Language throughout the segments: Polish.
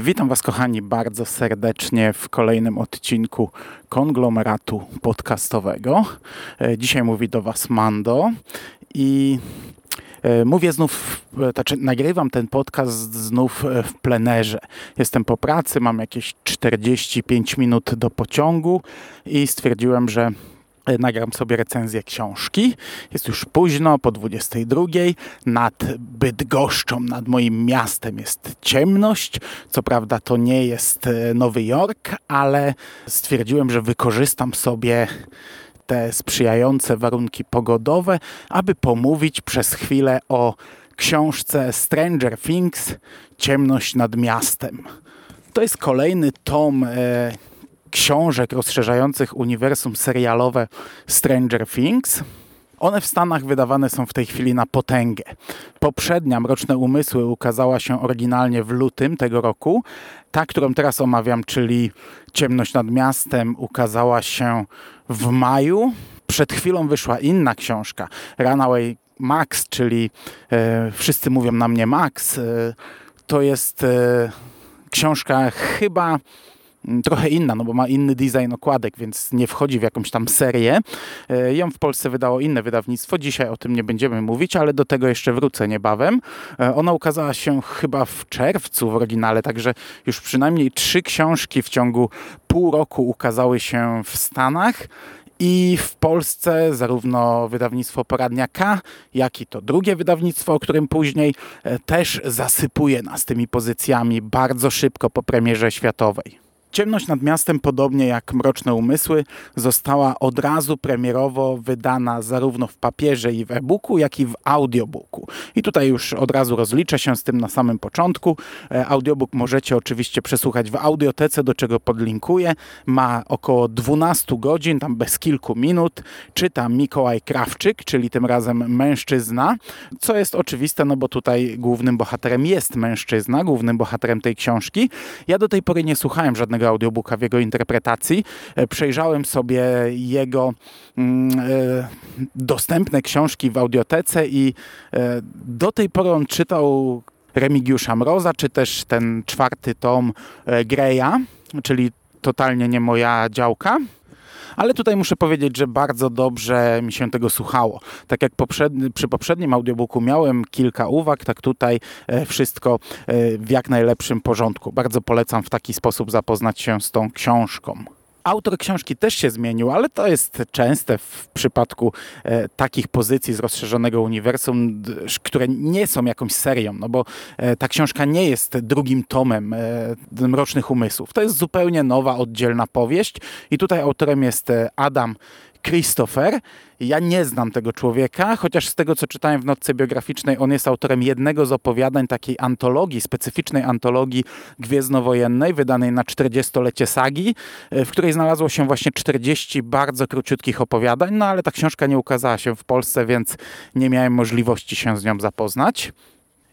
Witam Was, kochani, bardzo serdecznie w kolejnym odcinku konglomeratu podcastowego. E, Dzisiaj mówi do Was Mando i e, mówię znów, e, znaczy nagrywam ten podcast znów w plenerze. Jestem po pracy, mam jakieś 45 minut do pociągu i stwierdziłem, że nagram sobie recenzję książki. Jest już późno, po 22. Nad Bydgoszczą, nad moim miastem jest ciemność. Co prawda to nie jest e, Nowy Jork, ale stwierdziłem, że wykorzystam sobie te sprzyjające warunki pogodowe, aby pomówić przez chwilę o książce Stranger Things Ciemność nad miastem. To jest kolejny tom e, książek rozszerzających uniwersum serialowe Stranger Things. One w Stanach wydawane są w tej chwili na potęgę. Poprzednia Mroczne Umysły ukazała się oryginalnie w lutym tego roku. Ta, którą teraz omawiam, czyli Ciemność nad miastem, ukazała się w maju. Przed chwilą wyszła inna książka, Runaway Max, czyli e, Wszyscy mówią na mnie Max. E, to jest e, książka chyba trochę inna, no bo ma inny design okładek, więc nie wchodzi w jakąś tam serię. E, Ją w Polsce wydało inne wydawnictwo. Dzisiaj o tym nie będziemy mówić, ale do tego jeszcze wrócę niebawem. E, Ona ukazała się chyba w czerwcu w oryginale, także już przynajmniej trzy książki w ciągu pół roku ukazały się w Stanach. I w Polsce zarówno wydawnictwo Poradnia K, jak i to drugie wydawnictwo, o którym później e, też zasypuje nas tymi pozycjami bardzo szybko po premierze światowej. Ciemność nad miastem, podobnie jak Mroczne Umysły, została od razu premierowo wydana zarówno w papierze i w e-booku, jak i w audiobooku. I tutaj już od razu rozliczę się z tym na samym początku. E, Audiobook możecie oczywiście przesłuchać w audiotece, do czego podlinkuję. Ma około 12 godzin, tam bez kilku minut. Czyta Mikołaj Krawczyk, czyli tym razem mężczyzna, co jest oczywiste, no bo tutaj głównym bohaterem jest mężczyzna, głównym bohaterem tej książki. Ja do tej pory nie słuchałem żadnego audiobooka w jego interpretacji. E, Przejrzałem sobie jego mm, e, dostępne książki w audiotece i e, do tej pory on czytał Remigiusza Mroza, czy też ten czwarty tom Greya, czyli totalnie nie moja działka. Ale tutaj muszę powiedzieć, że bardzo dobrze mi się tego słuchało. Tak jak poprzedni, przy poprzednim audiobooku miałem kilka uwag, tak tutaj e, wszystko e, w jak najlepszym porządku. Bardzo polecam w taki sposób zapoznać się z tą książką. Autor książki też się zmienił, ale to jest częste w przypadku e, takich pozycji z rozszerzonego uniwersum, które nie są jakąś serią, no bo e, ta książka nie jest drugim tomem e, Mrocznych Umysłów. To jest zupełnie nowa, oddzielna powieść i tutaj autorem jest e, Adam Christopher. Ja nie znam tego człowieka, chociaż z tego, co czytałem w notce biograficznej, on jest autorem jednego z opowiadań takiej antologii, specyficznej antologii gwiezdnowojennej, wydanej na 40-lecie sagi, e, w której znalazło się właśnie 40 bardzo króciutkich opowiadań, no ale ta książka nie ukazała się w Polsce, więc nie miałem możliwości się z nią zapoznać.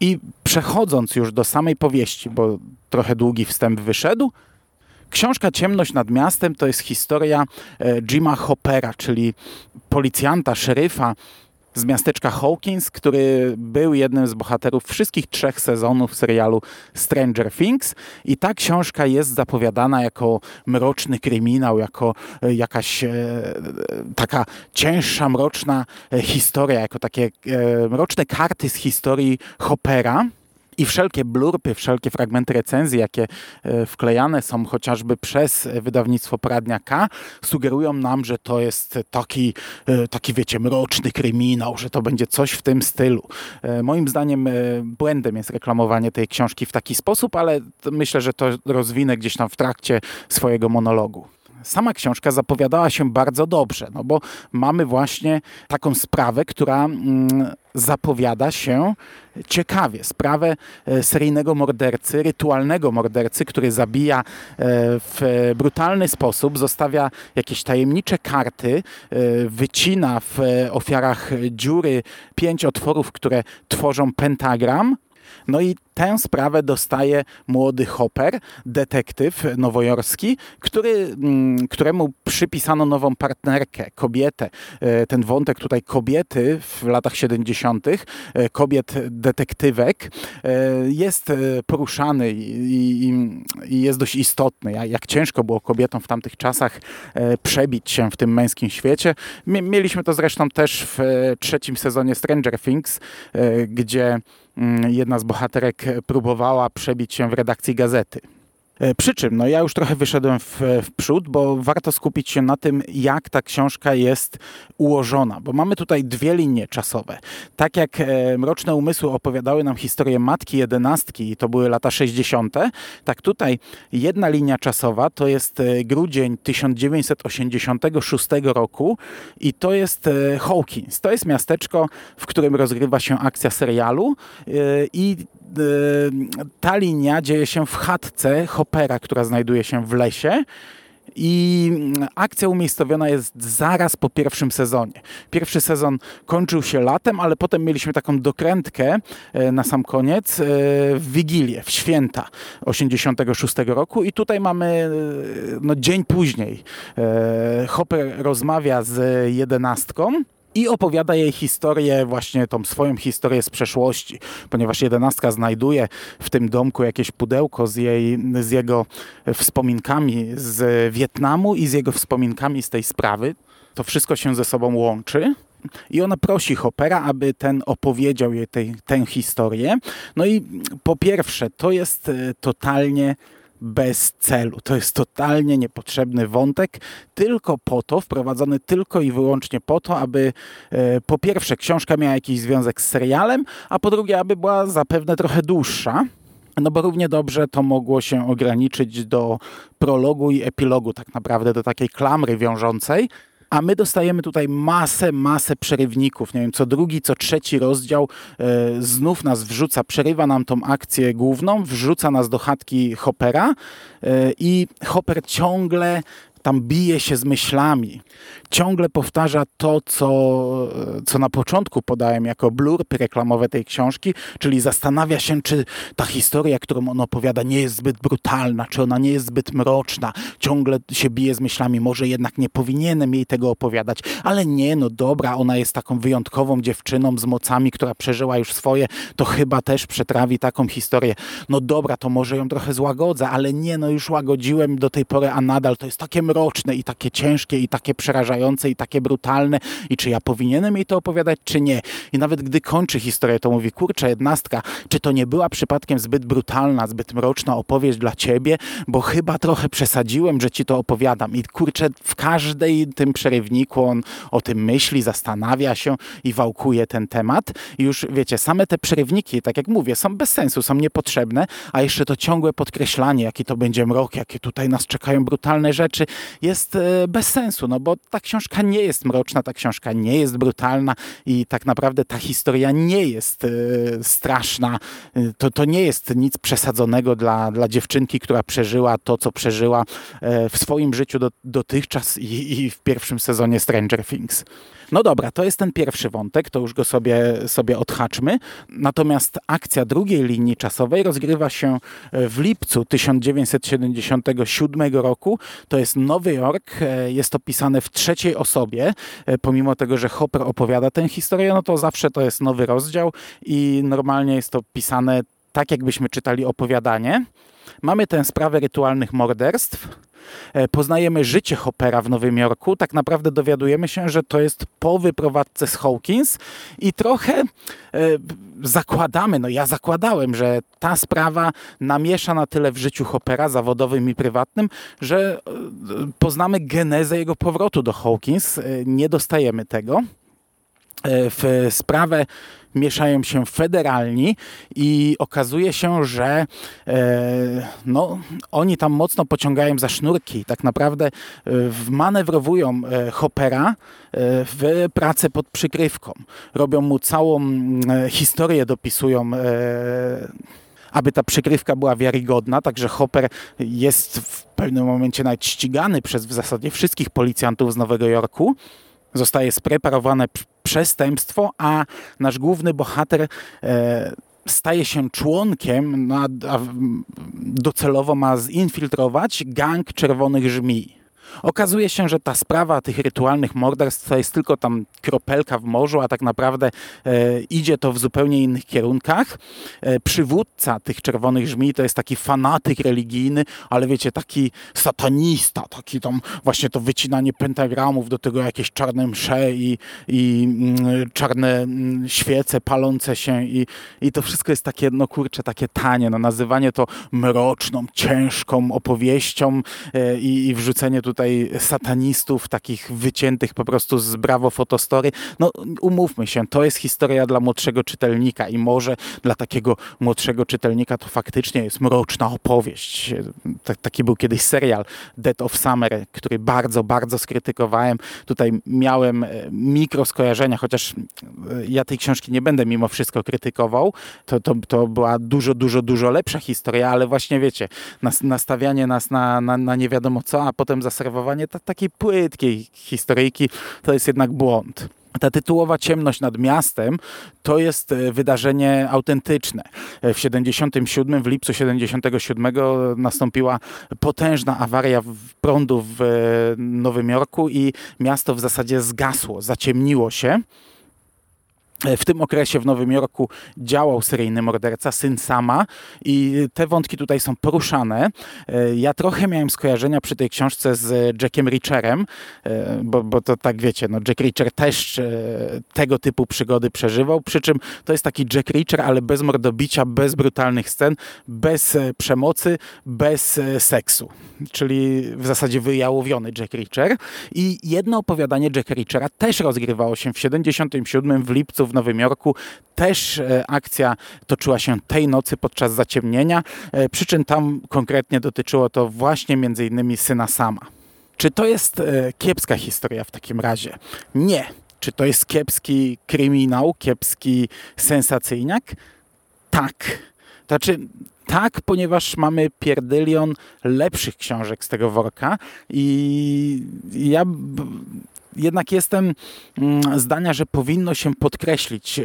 I przechodząc już do samej powieści, bo trochę długi wstęp wyszedł, Książka Ciemność nad miastem to jest historia e, Jima Hoppera, czyli policjanta, szeryfa z miasteczka Hawkins, który był jednym z bohaterów wszystkich trzech sezonów serialu Stranger Things. I ta książka jest zapowiadana jako mroczny kryminał, jako e, jakaś e, taka cięższa, mroczna e, historia, jako takie e, mroczne karty z historii Hoppera. I wszelkie blurpy, wszelkie fragmenty recenzji, jakie e, wklejane są chociażby przez wydawnictwo Pradnia K, sugerują nam, że to jest taki, e, taki wiecie, mroczny kryminał, że to będzie coś w tym stylu. E, Moim zdaniem e, błędem jest reklamowanie tej książki w taki sposób, ale myślę, że to rozwinę gdzieś tam w trakcie swojego monologu sama książka zapowiadała się bardzo dobrze, no bo mamy właśnie taką sprawę, która mm, zapowiada się ciekawie. Sprawę e, seryjnego mordercy, rytualnego mordercy, który zabija e, w brutalny sposób, zostawia jakieś tajemnicze karty, e, wycina w ofiarach dziury pięć otworów, które tworzą pentagram. No i tę sprawę dostaje młody Hopper, detektyw nowojorski, który, mm, któremu przypisano nową partnerkę, kobietę. E, ten wątek tutaj kobiety w latach 70., e, kobiet detektywek, e, jest poruszany i, i, jest dość istotny. Jak ciężko było kobietom w tamtych czasach przebić się w tym męskim świecie. Mieliśmy to zresztą też w trzecim sezonie Stranger Things, gdzie jedna z bohaterek próbowała przebić się w redakcji gazety. E, przy czym, no ja już trochę wyszedłem w, w przód, bo warto skupić się na tym, jak ta książka jest ułożona, bo mamy tutaj dwie linie czasowe. Tak jak e, Mroczne Umysły opowiadały nam historię Matki Jedenastki i to były lata 60., tak tutaj jedna linia czasowa to jest e, grudzień 1986 roku i to jest e, Hawkins. To jest miasteczko, w którym rozgrywa się akcja serialu e, i e, ta linia dzieje się w chatce Hoppera, która znajduje się w lesie. I akcja umiejscowiona jest zaraz po pierwszym sezonie. Pierwszy sezon kończył się latem, ale potem mieliśmy taką dokrętkę e, na sam koniec e, w Wigilię, w święta 86 roku i tutaj mamy e, no, dzień później. Hopper rozmawia z jedenastką i opowiada jej historię, właśnie tą swoją historię z przeszłości, ponieważ jedenastka znajduje w tym domku jakieś pudełko z, jej, z jego wspominkami z Wietnamu i z jego wspominkami z tej sprawy. To wszystko się ze sobą łączy. I ona prosi Hoppera, aby ten opowiedział jej tej, tę historię. No i po pierwsze, to jest e, totalnie bez celu. To jest totalnie niepotrzebny wątek, tylko po to, wprowadzony tylko i wyłącznie po to, aby e, po pierwsze książka miała jakiś związek z serialem, a po drugie, aby była zapewne trochę dłuższa. No bo równie dobrze to mogło się ograniczyć do prologu i epilogu, tak naprawdę do takiej klamry wiążącej, a my dostajemy tutaj masę, masę przerywników. Nie wiem, co drugi, co trzeci rozdział e, znów nas wrzuca, przerywa nam tą akcję główną, wrzuca nas do chatki Hoppera e, i Hopper ciągle tam bije się z myślami. Ciągle powtarza to, co, co na początku podałem jako blurb reklamowe tej książki, czyli zastanawia się, czy ta historia, którą on opowiada, nie jest zbyt brutalna, czy ona nie jest zbyt mroczna. Ciągle się bije z myślami, może jednak nie powinienem jej tego opowiadać, ale nie, no dobra, ona jest taką wyjątkową dziewczyną z mocami, która przeżyła już swoje, to chyba też przetrawi taką historię. No dobra, to może ją trochę złagodzę, ale nie, no już łagodziłem do tej pory, a nadal to jest takie mroczne i takie ciężkie i takie przerażające i takie brutalne i czy ja powinienem jej to opowiadać, czy nie. I nawet gdy kończy historię, to mówi, kurczę, jednostka, czy to nie była przypadkiem zbyt brutalna, zbyt mroczna opowieść dla ciebie, bo chyba trochę przesadziłem, że ci to opowiadam. I kurczę, w każdej tym przerywniku on o tym myśli, zastanawia się i wałkuje ten temat. I już wiecie, same te przerywniki, tak jak mówię, są bez sensu, są niepotrzebne, a jeszcze to ciągłe podkreślanie, jaki to będzie mrok, jakie tutaj nas czekają brutalne rzeczy, jest e, bez sensu, no bo ta książka nie jest mroczna, ta książka nie jest brutalna i tak naprawdę ta historia nie jest e, straszna. E, to, to nie jest nic przesadzonego dla, dla dziewczynki, która przeżyła to, co przeżyła w swoim życiu do, dotychczas i, i w pierwszym sezonie Stranger Things. No dobra, to jest ten pierwszy wątek, to już go sobie, sobie odhaczmy. Natomiast akcja drugiej linii czasowej rozgrywa się e, w lipcu 1977 roku. To jest Nowy Jork, e, jest to pisane w trzeciej osobie. E, pomimo tego, że Hopper opowiada tę historię, no to zawsze to jest nowy rozdział i normalnie jest to pisane tak, jakbyśmy czytali opowiadanie. Mamy tę sprawę rytualnych morderstw. E, poznajemy życie Hoppera w Nowym Jorku. Tak naprawdę dowiadujemy się, że to jest po wyprowadzce z Hawkins i trochę e, zakładamy, no ja zakładałem, że ta sprawa namiesza na tyle w życiu Hoppera zawodowym i prywatnym, że e, poznamy genezę jego powrotu do Hawkins. Nie dostajemy tego. W sprawę mieszają się federalni i okazuje się, że e, no, oni tam mocno pociągają za sznurki. Tak naprawdę e, wmanewrowują e, Hoppera e, w pracę pod przykrywką. Robią mu całą historię, dopisują aby ta przykrywka była wiarygodna, także Hopper jest w pewnym momencie nawet ścigany przez w zasadzie wszystkich policjantów z Nowego Jorku. Zostaje spreparowane przestępstwo, a nasz główny bohater e, staje się członkiem, no, a, docelowo ma zinfiltrować gang czerwonych żmij. Okazuje się, że ta sprawa tych rytualnych morderstw to jest tylko tam kropelka w morzu, a tak naprawdę e, idzie to w zupełnie innych kierunkach. E, przywódca tych czerwonych żmij to jest taki fanatyk religijny, ale wiecie, taki satanista, taki tam właśnie to wycinanie pentagramów, do tego jakieś czarne msze i, i mm, czarne mm, świece palące się i, i to wszystko jest takie, no kurczę, takie tanie, no nazywanie to mroczną, ciężką opowieścią e, i, i wrzucenie tutaj satanistów, takich wyciętych po prostu z Bravo Fotostory. No umówmy się, to jest historia dla młodszego czytelnika i może dla takiego młodszego czytelnika to faktycznie jest mroczna opowieść. Tak, taki był kiedyś serial Dead of Summer, który bardzo, bardzo skrytykowałem. Tutaj miałem e, mikro skojarzenia, chociaż e, ja tej książki nie będę mimo wszystko krytykował. To, to, to była dużo, dużo, dużo lepsza historia, ale właśnie wiecie, nas, nastawianie nas na, na, na nie wiadomo co, a potem zaserwowanie ta, takiej płytkiej historyjki, to jest jednak błąd. Ta tytułowa ciemność nad miastem to jest e, wydarzenie autentyczne. E, W 77, w lipcu 77 nastąpiła potężna awaria prądu w e, Nowym Jorku i miasto w zasadzie zgasło, zaciemniło się. W tym okresie w Nowym Jorku działał seryjny morderca, syn Sama i te wątki tutaj są poruszane. E, Ja trochę miałem skojarzenia przy tej książce z Jackiem Reacherem, e, bo, bo to tak wiecie, no Jack Reacher też e, tego typu przygody przeżywał, przy czym to jest taki Jack Reacher, ale bez mordobicia, bez brutalnych scen, bez przemocy, bez seksu, czyli w zasadzie wyjałowiony Jack Reacher i jedno opowiadanie Jacka Reachera też rozgrywało się w 77 w lipcu w Nowym Jorku. Też e, akcja toczyła się tej nocy podczas zaciemnienia, e, przy czym tam konkretnie dotyczyło to właśnie między innymi syna Sama. Czy to jest e, kiepska historia w takim razie? Nie. Czy to jest kiepski kryminał, kiepski sensacyjniak? Tak. Znaczy, tak, ponieważ mamy pierdylion lepszych książek z tego worka i ja jednak jestem mm, zdania, że powinno się podkreślić. e,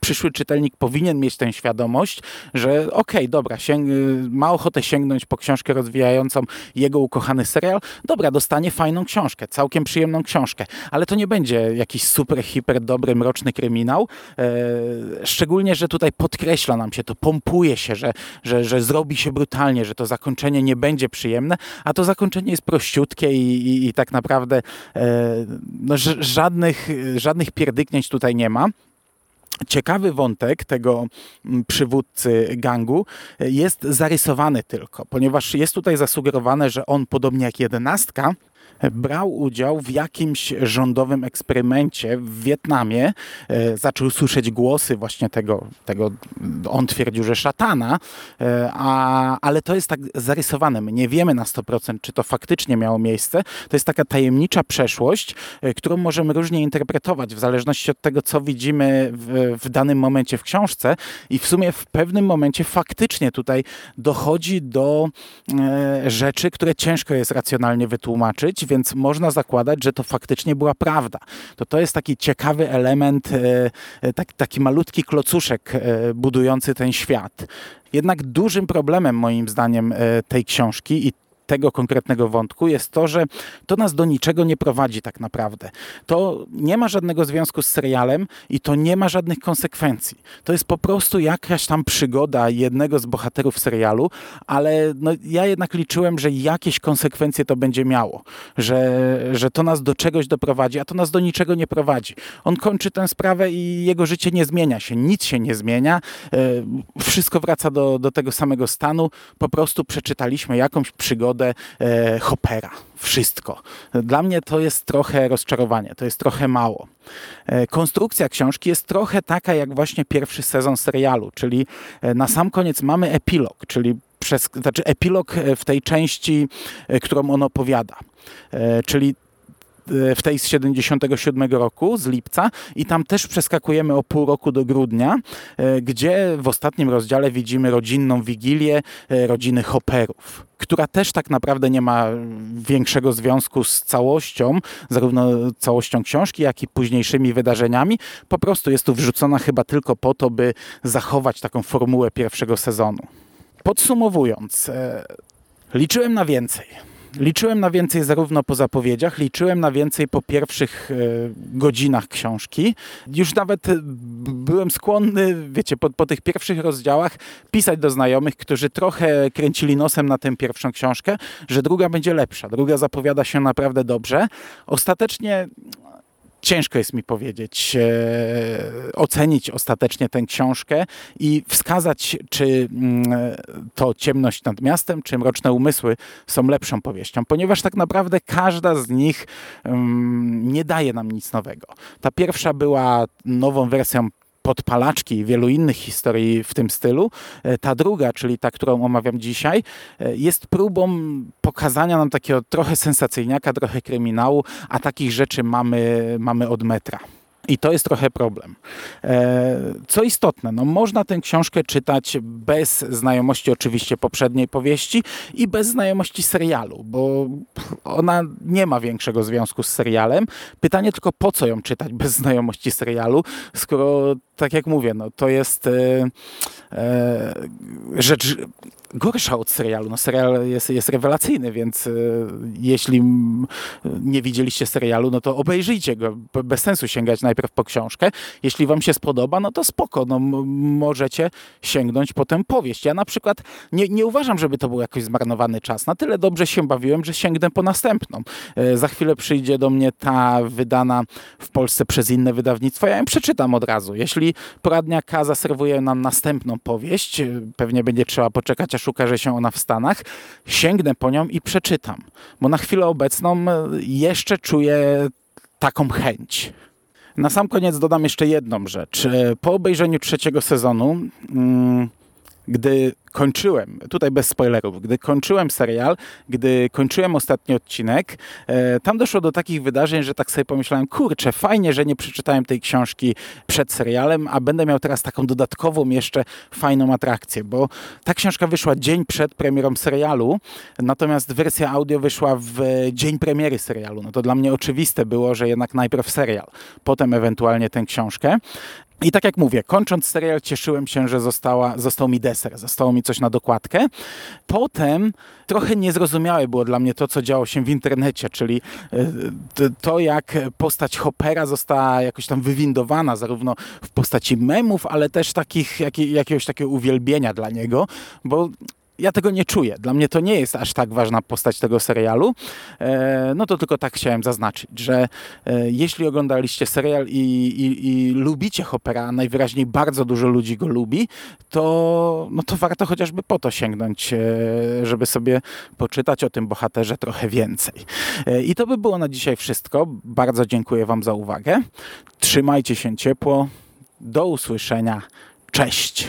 Przyszły czytelnik powinien mieć tę świadomość, że okej, dobra, sięg, ma ochotę sięgnąć po książkę rozwijającą jego ukochany serial. Dobra, dostanie fajną książkę, całkiem przyjemną książkę, ale to nie będzie jakiś super, hiper dobry, mroczny kryminał. E, Szczególnie, że tutaj podkreśla nam się to, pompuje się, że, że, że zrobi się brutalnie, że to zakończenie nie będzie przyjemne, a to zakończenie jest prościutkie i, i, i tak naprawdę e, no, żadnych, żadnych pierdyknięć tutaj nie ma. Ciekawy wątek tego mm, przywódcy gangu e, jest zarysowany tylko, ponieważ jest tutaj zasugerowane, że on, podobnie jak jedenastka, brał udział w jakimś rządowym eksperymencie w Wietnamie. E, Zaczął słyszeć głosy właśnie tego, tego on twierdził, że szatana, e, a, ale to jest tak zarysowane. My nie wiemy na 100%, czy to faktycznie miało miejsce. To jest taka tajemnicza przeszłość, e, którą możemy różnie interpretować w zależności od tego, co widzimy w, w danym momencie w książce i w sumie w pewnym momencie faktycznie tutaj dochodzi do e, rzeczy, które ciężko jest racjonalnie wytłumaczyć, więc można zakładać, że to faktycznie była prawda. To to jest taki ciekawy element, e, e, tak, taki malutki klocuszek e, budujący ten świat. Jednak dużym problemem moim zdaniem tej książki i tego konkretnego wątku jest to, że to nas do niczego nie prowadzi tak naprawdę. To nie ma żadnego związku z serialem i to nie ma żadnych konsekwencji. To jest po prostu jakaś tam przygoda jednego z bohaterów serialu, ale no, ja jednak liczyłem, że jakieś konsekwencje to będzie miało, że, że to nas do czegoś doprowadzi, a to nas do niczego nie prowadzi. On kończy tę sprawę i jego życie nie zmienia się, nic się nie zmienia, e, wszystko wraca do, do tego samego stanu, po prostu przeczytaliśmy jakąś przygodę przygodę e, Hoppera. Wszystko. Dla mnie to jest trochę rozczarowanie, to jest trochę mało. E, konstrukcja książki jest trochę taka jak właśnie pierwszy sezon serialu, czyli e, na sam koniec mamy epilog, czyli przez, znaczy epilog e, w tej części, którą on opowiada. Czyli w tej z 77 roku, z lipca i tam też przeskakujemy o pół roku do grudnia, e, gdzie w ostatnim rozdziale widzimy rodzinną wigilię e, rodziny Hopperów, która też tak naprawdę nie ma większego związku z całością, zarówno całością książki, jak i późniejszymi wydarzeniami. Po prostu jest tu wrzucona chyba tylko po to, by zachować taką formułę pierwszego sezonu. Podsumowując, e, liczyłem na więcej. Liczyłem na więcej zarówno po zapowiedziach, liczyłem na więcej po pierwszych e, godzinach książki. Już nawet e, byłem skłonny, wiecie, po, po tych pierwszych rozdziałach pisać do znajomych, którzy trochę kręcili nosem na tę pierwszą książkę, że druga będzie lepsza. Druga zapowiada się naprawdę dobrze. Ostatecznie Ciężko jest mi powiedzieć, e, ocenić ostatecznie tę książkę i wskazać, czy mm, to Ciemność nad miastem, czy Mroczne umysły są lepszą powieścią, ponieważ tak naprawdę każda z nich mm, nie daje nam nic nowego. Ta pierwsza była nową wersją podpalaczki i wielu innych historii w tym stylu. E, Ta druga, czyli ta, którą omawiam dzisiaj, e, jest próbą pokazania nam takiego trochę sensacyjniaka, trochę kryminału, a takich rzeczy mamy, mamy od metra. I to jest trochę problem. E, Co istotne, no można tę książkę czytać bez znajomości oczywiście poprzedniej powieści i bez znajomości serialu, bo ona nie ma większego związku z serialem. Pytanie tylko po co ją czytać bez znajomości serialu, skoro tak jak mówię, no to jest e, e, rzecz gorsza od serialu. No serial jest, jest rewelacyjny, więc e, jeśli nie widzieliście serialu, no to obejrzyjcie go. Be- Bez sensu sięgać najpierw po książkę. Jeśli wam się spodoba, no to spoko, no możecie sięgnąć po tę powieść. Ja na przykład nie, nie uważam, żeby to był jakoś zmarnowany czas. Na tyle dobrze się bawiłem, że sięgnę po następną. E, Za chwilę przyjdzie do mnie ta wydana w Polsce przez inne wydawnictwo. Ja ją przeczytam od razu. Jeśli poradnia K zaserwuje nam następną powieść, e, pewnie będzie trzeba poczekać, aż ukaże się ona w Stanach, sięgnę po nią i przeczytam. Bo na chwilę obecną e, jeszcze czuję taką chęć. Na sam koniec dodam jeszcze jedną rzecz. E, Po obejrzeniu trzeciego sezonu, mm, gdy kończyłem, tutaj bez spoilerów, gdy kończyłem serial, gdy kończyłem ostatni odcinek, e, tam doszło do takich wydarzeń, że tak sobie pomyślałem, kurczę, fajnie, że nie przeczytałem tej książki przed serialem, a będę miał teraz taką dodatkową jeszcze fajną atrakcję, bo ta książka wyszła dzień przed premierą serialu, natomiast wersja audio wyszła w dzień premiery serialu. No to dla mnie oczywiste było, że jednak najpierw serial, potem ewentualnie tę książkę. I tak jak mówię, kończąc serial, cieszyłem się, że została, został mi deser, zostało mi coś na dokładkę. Potem trochę niezrozumiałe było dla mnie to, co działo się w internecie, czyli e, to, jak postać Hoppera została jakoś tam wywindowana, zarówno w postaci memów, ale też takich, jakie, jakiegoś takiego uwielbienia dla niego, bo ja tego nie czuję. Dla mnie to nie jest aż tak ważna postać tego serialu. E, no to tylko tak chciałem zaznaczyć, że e, jeśli oglądaliście serial i, i, i lubicie Hoppera, a najwyraźniej bardzo dużo ludzi go lubi, to, no to warto chociażby po to sięgnąć, e, żeby sobie poczytać o tym bohaterze trochę więcej. I to by było na dzisiaj wszystko. Bardzo dziękuję Wam za uwagę. Trzymajcie się ciepło. Do usłyszenia. Cześć.